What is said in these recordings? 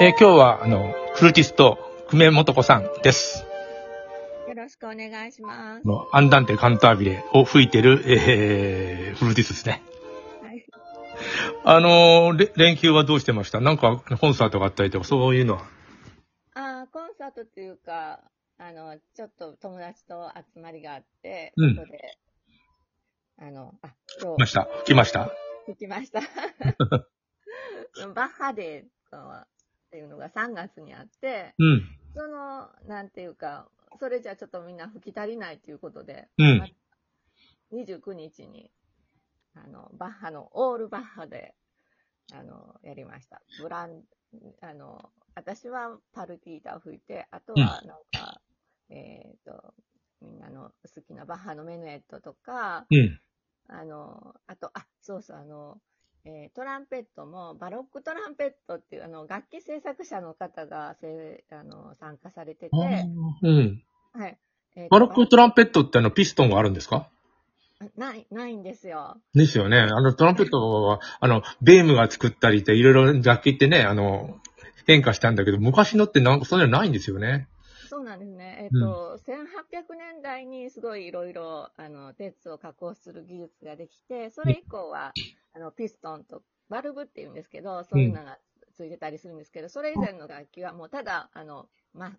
えー今日は、あの、フルーティスト、久米元子さんです。よろしくお願いしますあ。の、アンダンテカンタービレを吹いてる、えー、フルーティストですね。はい。あのーれ連休はどうしてました？なんか、コンサートがあったりとか、そういうのは？あーコンサートっていうか、あの、ちょっと友達と集まりがあって、うんそこで、あの、あ、今日、来ました。来ました。聞きました。バッハデーっていうのが3月にあって、うん。その、なんていうか、それじゃちょっとみんな吹き足りないということで、うん。29日に、あの、バッハの、オールバッハで、あの、やりました。ブラン、あの、私はパルティータを吹いて、あとはなんか、えっ、と、みんなの好きなバッハのメヌエットとか、うん。あの、あと、あ、そうそう、あの、えートランペットも、バロックトランペットっていう、あの、楽器制作者の方がせあの参加されてて、うん。はい。えーとバロックトランペットってあの、ピストンがあるんですか？ない、ないんですよ。ですよね。あの、トランペットは、あの、ベームが作ったりって、いろいろ楽器ってね、あの、変化したんだけど、昔のってなんかそういうのないんですよね。そうなんですね。えっ、と、1800年代にすごいいろいろ、あの、鉄を加工する技術ができて、それ以降は、あの、ピストンと、バルブって言うんですけど、そういうのがついてたりするんですけど、それ以前の楽器はもうただ、あの、ま、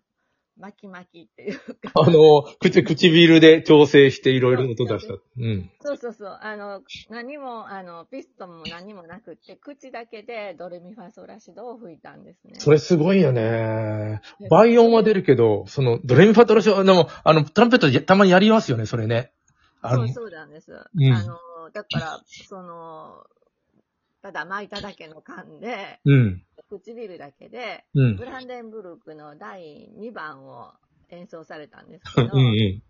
巻き巻きっていうか、あの、口、唇で調整していろいろ音出した。うん。そうそうそう、あの、何も、あの、ピストンも何もなくって、口だけでドレミファソラシドを吹いたんですね。それすごいよね。倍音は出るけど、その、ドレミファトラショ、あの、あの、トランペットでたまにやりますよね、それね。あのそう、そうなんです。んあの、だから、その、ただ巻いただけの缶で、うん。唇だけで、うんブ。ランデンブルクの第2番を演奏されたんですけうんど、うん。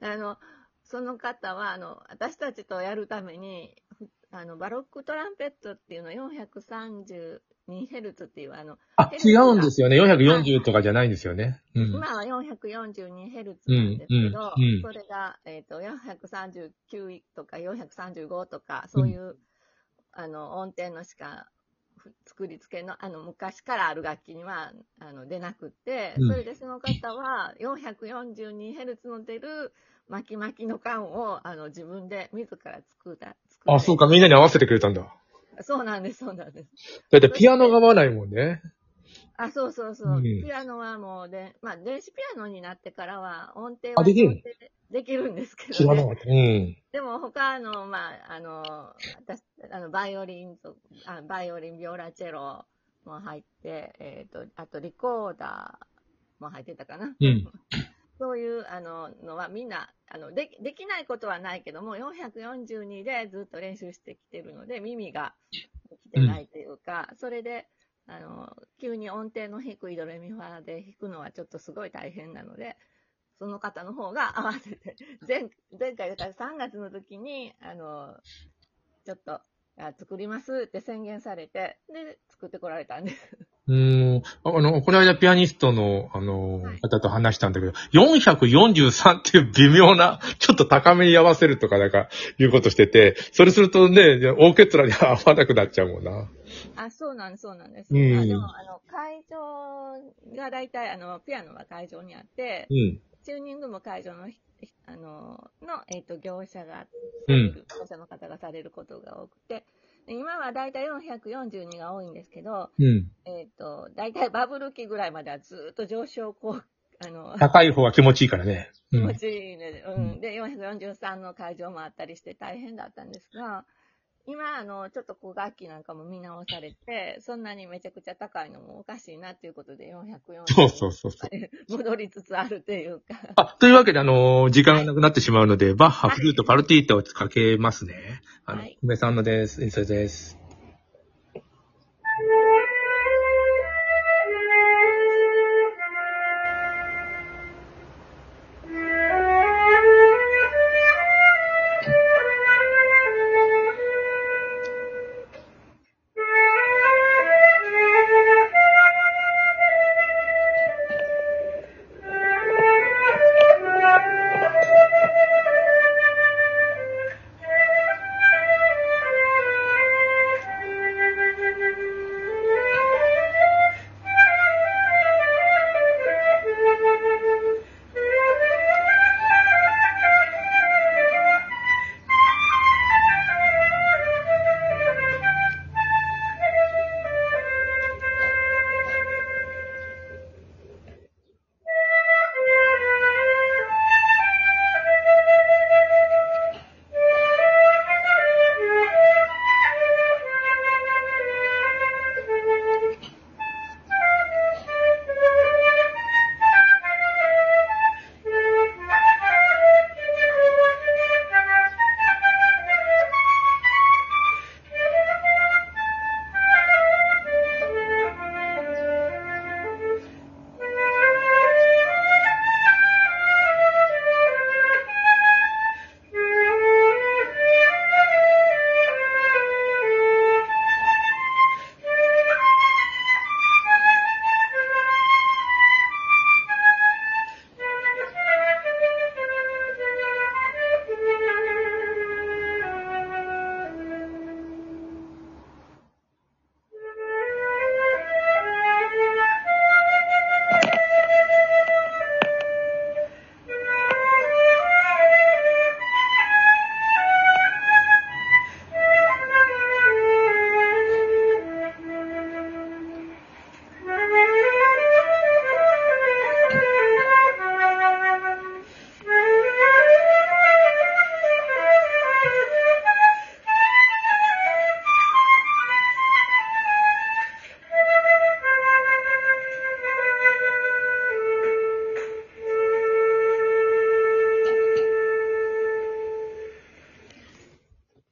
あの、その方は、あの、私たちとやるために、ふあの、バロックトランペットっていうの 432Hz っていう、あの、あ、違うんですよね。440とかじゃないんですよね。うん。今は 442Hz なんですけど、うんうんうんそれが、えっ、と、439とか435とか、そういう、あの、音程のしか、ふ作り付けの、あの、昔からある楽器には、あの、出なくって、うんそれでその方は、442Hz の出る巻き巻きの管を、あの、自分で自ら作った。作あ、そうか、みんなに合わせてくれたんだ。そうなんです、そうなんです。だってピアノが合わないもんね。あ、そうそうそう。うんピアノはもうで、まあ、電子ピアノになってからは音程はあできるできるんですけ知らど、ね。なかった。うん。でも他の、まあ、あの、私、あの、バイオリンと、あバイオリン、ビオラチェロも入って、えっ、と、あとリコーダーも入ってたかな。うん そういう、あの、のはみんな、あの、でき、できないことはないけども、442でずっと練習してきてるので、耳が来てないというか、それで、あの、急に音程の低いドレミファで弾くのはちょっとすごい大変なので、その方の方が合わせて、前、前回だから3月の時に、あの、ちょっと、あ作りますって宣言されて、で、作ってこられたんです。うーん。ああの、この間ピアニストの、あのはい、方と話したんだけど、443っていう微妙な、ちょっと高めに合わせるとかなんか、いうことしてて、それするとね、オーケストラに合わなくなっちゃうもんな。あ、そうなんです、そうなんです。うんあでも、あの、会場が大体、あの、ピアノは会場にあってう、ん。チューニングも会場のひ、あの、の、えっ、と、業者が、うん業者の方がされることが多くて、で今は大体442が多いんですけど、うん。えっ、と、大体バブル期ぐらいまではずっと上昇こう、あの、高い方が気持ちいいからね。うん。気持ちいいね。うん。で、443の会場もあったりして大変だったんですが、今、あの、ちょっと古楽器なんかも見直されて、そんなにめちゃくちゃ高いのもおかしいなっていうことで、440そうそうそうそう。戻りつつあるというか。あ、というわけで、あのー時間がなくなってしまうので、バッハ、フルート、パルティータをかけますね。あの、はい梅さんのです。演奏です。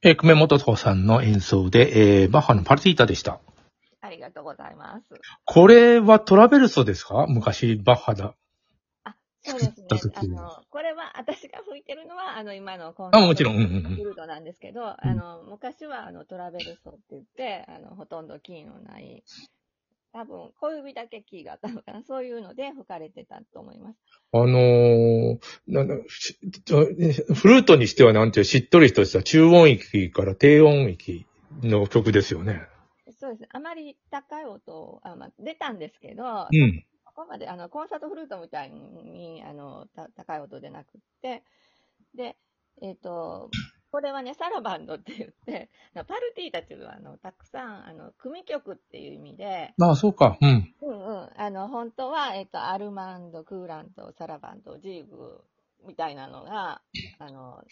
えー、久米元子さんの演奏で、えー、バッハのパルティータでした。ありがとうございます。これはトラベルソですか？昔、バッハだ。あ、そうですねあの、これは、私が吹いてるのは、あの、今のコンあもちろんうんうんうんフルートなんですけど、あの、昔は、あの、トラベルソって言って、あの、ほとんどキーのない、多分、小指だけキーがあったのかな、そういうので吹かれてたと思います。あのー、ななしフルートにしてはなんていうしっとりとした中音域から低音域の曲ですよね。そうですね。あまり高い音、あまあ、出たんですけど、うん。ここまで、あの、コンサートフルートみたいに、あの、た高い音でなくって、で、えっ、と、これはね、サラバンドって言って、パルティータっていうのは、あの、たくさん、あの、組曲っていう意味で、ああ、そうか。うん。うんうん、あの、本当は、えっ、と、アルマンド、クーラント、サラバンド、ジーグみたいなのが、あの、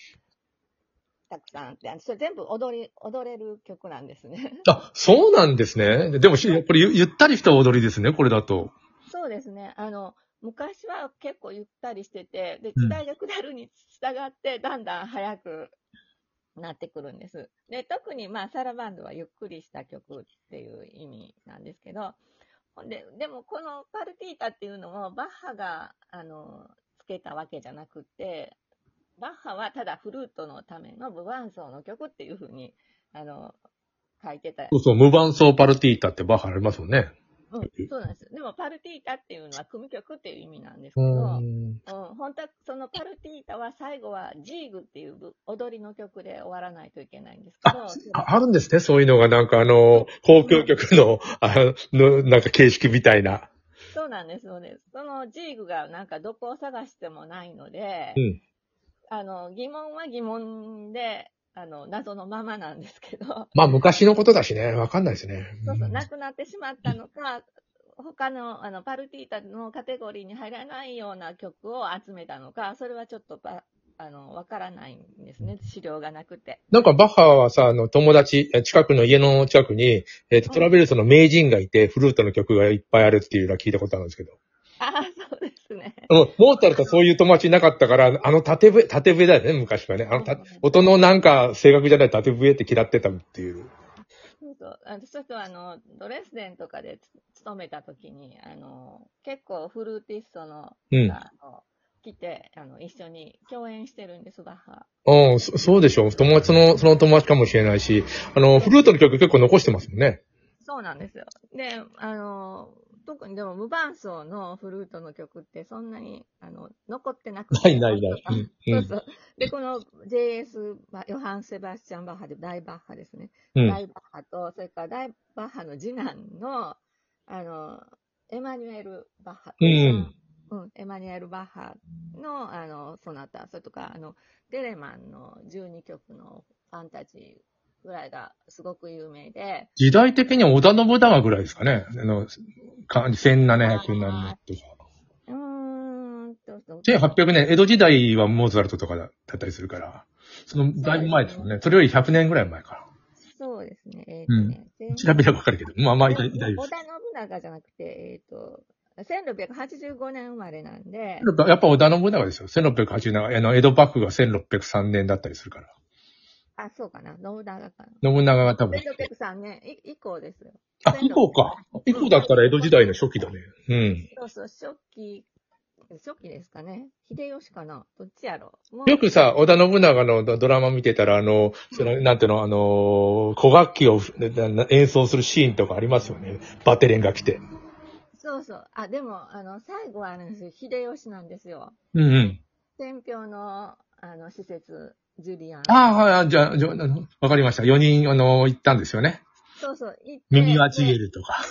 たくさんあって、それ全部踊り、踊れる曲なんですね。あ、そうなんですね。でもし、これゆゆったりした踊りですね、これだと。そうですね。あの、昔は結構ゆったりしてて、で、うん時代が下るに従って、だんだん速くなってくるんです。で、特にまあ、サラバンドはゆっくりした曲っていう意味なんですけど、ほんで、でもこのパルティータっていうのも、バッハが、あの、つけたわけじゃなくて、バッハはただフルートのための無伴奏の曲っていうふうに、あの、書いてたそうそう、無伴奏パルティータってバッハありますもんね。うん、そうなんです。でも、パルティータっていうのは組曲っていう意味なんですけうど、ん。うん、本当はそのパルティータは最後はジーグっていうぶ踊りの曲で終わらないといけないんですけど、ああるんですね、そういうのが、なんかあの、交響曲の、あの、なんか形式みたいな。そうなんです、そうです。そのジーグがなんかどこを探してもないので、うん。あの、疑問は疑問で、あの、謎のままなんですけど、まあ、昔のことだしね、わかんないですね。そうそう、なくなってしまったのか、他の、あの、パルティータのカテゴリーに入らないような曲を集めたのか、それはちょっとば、あの、わからないんですね、資料がなくて。なんかバッハはさ、あの、友達、え近くの家の近くに、えっ、と、トラベルソの名人がいて、フルートの曲がいっぱいあるっていうのは聞いたことあるんですけど。ああ、ですね。うんモーツァルトはそういう友達いなかったから、あの縦笛、縦笛だよね、昔はね。あの音のなんか正確じゃない縦笛って嫌ってたっていう。そうそう。あのちょっとあの、ドレスデンとかでつ勤めた時に、あの、結構フルーティストの、うんあの来て、あの、一緒に共演してるんです、バッハ。うん、そそうでしょう。友達の、その友達かもしれないし、あの、フルートの曲結構残してますもんね。そうなんですよ。で、あの、特にでも無伴奏のフルートの曲ってそんなに、あの、残ってなくて。ないないないそうそう。で、この JS、バヨハン・セバスチャン・バッハで大バッハですね。うん。大バッハと、それから大バッハの次男の、あの、エマニュエル・バッハ。うん。うん、エマニュエル・バッハの、あの、ソナタ、それとか、あの、デレマンの12曲のファンタジーぐらいがすごく有名で、時代的には織田信長ぐらいですかね。あの、か1700何年とか。うーんと、と1800年、江戸時代はモーツァルトとかだったりするから、その、だいぶ前ですもんね。それより100年ぐらい前かそうですね。えっ、とね、ら。調べればわかるけど。まあまあ、大丈夫です織。田信長じゃなくて、えっ、と、1685年生まれなんで、やっぱ織田信長ですよ。1687、あの、江戸幕府が1603年だったりするから。あ、そうかな、信長かな。信長が多分。1603年い以降ですよ。あ、以降か。以降だったら江戸時代の初期だね。うん。そうそう、初期、初期ですかね。秀吉かなどっちやろよくさ、織田信長のドドラマ見てたら、あの、その、なんていうの、あの、古楽器をな演奏するシーンとかありますよね。バテレンが来て。そうそう。あ、でも、あの、最後はあれですよ。秀吉なんですよ。うんうん。天平の、あの、施設、ジュリアン。ああ、はい、じゃあ、じゃあわかりました。4人、あの、行ったんですよね。そうそう。行って耳はちげるとか。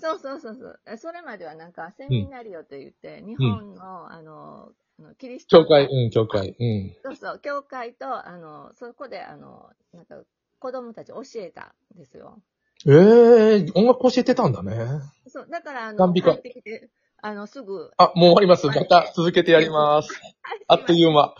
そうそうそうそう。えそれまではなんか、セミナリオと言って、日本の、あの、キリスト教会、うん、教会、うん。そうそう、教会と、あの、そこで、あの、なんか、子供たち教えたんですよ。ええ音楽教えてたんだね。そう、だから、あの、帰ってきて、あの、すぐ、あ、もう終わります。また続けてやります。あっという間。